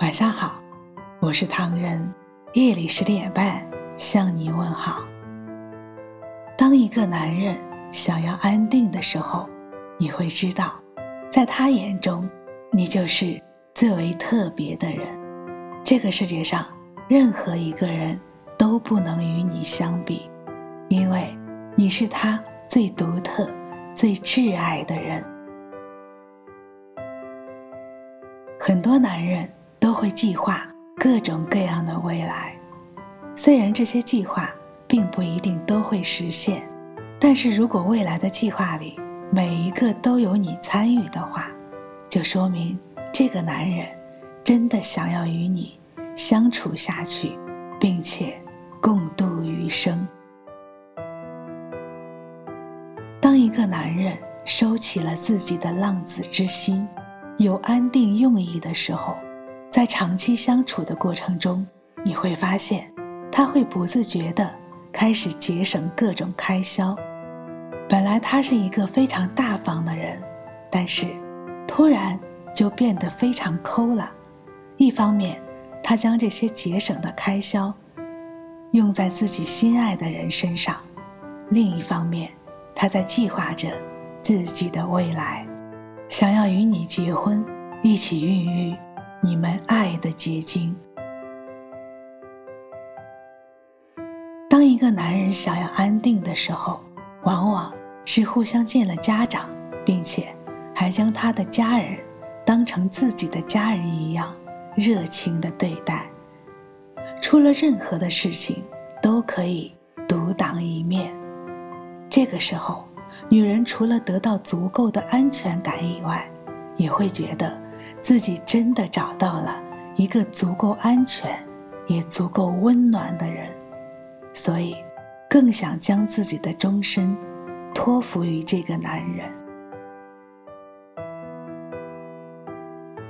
晚上好，我是唐人。夜里十点半向你问好。当一个男人想要安定的时候，你会知道，在他眼中，你就是最为特别的人。这个世界上，任何一个人都不能与你相比，因为你是他最独特、最挚爱的人。很多男人都会计划各种各样的未来，虽然这些计划并不一定都会实现，但是如果未来的计划里每一个都有你参与的话，就说明这个男人真的想要与你相处下去，并且共度余生。当一个男人收起了自己的浪子之心。有安定用意的时候，在长期相处的过程中，你会发现，他会不自觉地开始节省各种开销。本来他是一个非常大方的人，但是突然就变得非常抠了。一方面，他将这些节省的开销用在自己心爱的人身上；另一方面，他在计划着自己的未来。想要与你结婚，一起孕育你们爱的结晶。当一个男人想要安定的时候，往往是互相见了家长，并且还将他的家人当成自己的家人一样热情的对待。出了任何的事情，都可以独当一面。这个时候。女人除了得到足够的安全感以外，也会觉得自己真的找到了一个足够安全、也足够温暖的人，所以更想将自己的终身托付于这个男人。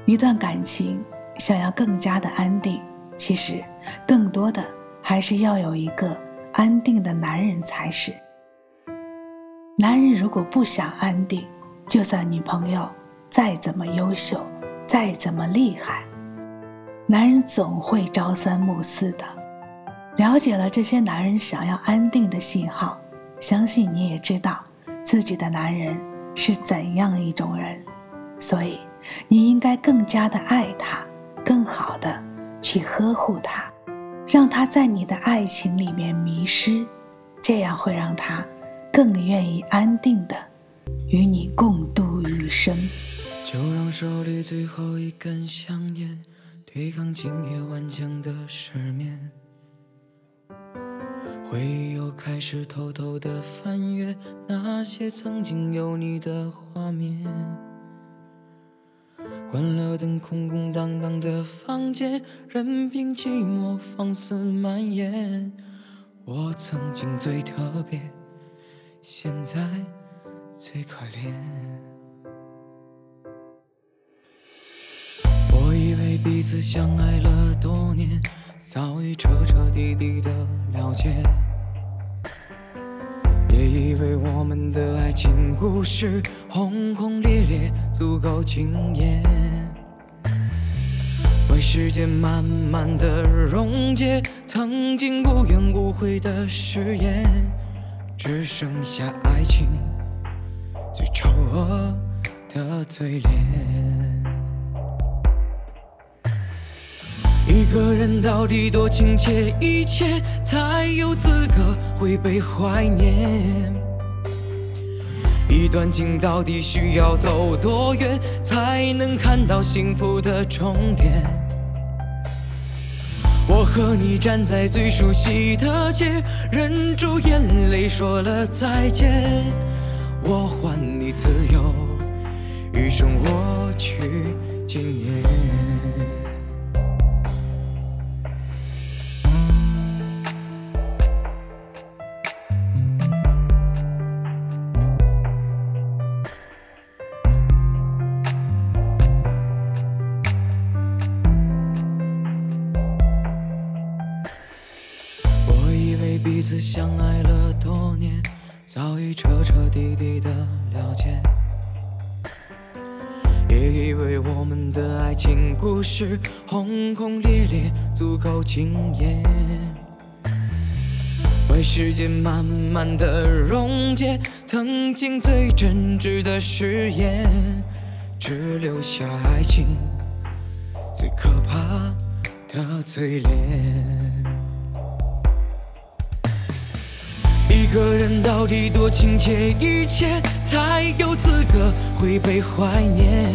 一段感情想要更加的安定，其实更多的还是要有一个安定的男人才是。男人如果不想安定，就算女朋友再怎么优秀，再怎么厉害，男人总会朝三暮四的。了解了这些男人想要安定的信号，相信你也知道自己的男人是怎样一种人，所以你应该更加的爱他，更好的去呵护他，让他在你的爱情里面迷失，这样会让他。更愿意安定的与你共度余生。就让手里最后一根香烟，对抗今夜顽强的失眠。回忆又开始偷偷的翻阅那些曾经有你的画面。关了灯，空空荡荡的房间，任凭寂寞放肆蔓延。我曾经最特别。现在最可怜。彼此相爱了多年，早已彻彻底底的了解，也以为我们的爱情故事轰轰烈烈，足够惊艳。为时间慢慢的溶解，曾经无怨无悔的誓言。只剩下爱情最丑恶的嘴脸。一个人到底多亲切，一切才有资格会被怀念。一段情到底需要走多远，才能看到幸福的终点？我和你站在最熟悉的街，忍住眼泪说了再见。我还你自由，余生我去此相爱了多年，早已彻彻底底的了解，别以为我们的爱情故事轰轰烈烈足够惊艳。为时间慢慢的溶解曾经最真挚的誓言，只留下爱情最可怕的嘴脸。一个人到底多亲切，一切才有资格会被怀念。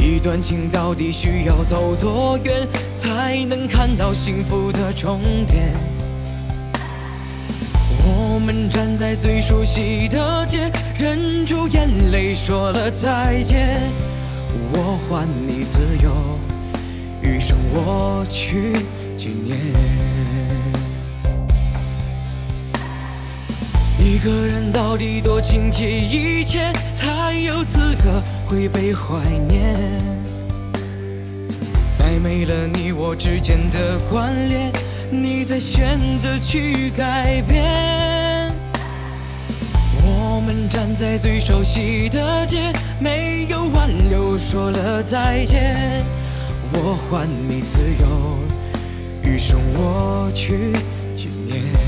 一段情到底需要走多远，才能看到幸福的终点？我们站在最熟悉的街，忍住眼泪说了再见。我还你自由，余生我去纪念。一个人到底多亲切，一切才有资格会被怀念。再没了你我之间的关联，你再选择去改变。我们站在最熟悉的街，没有挽留，说了再见。我还你自由，余生我去纪念。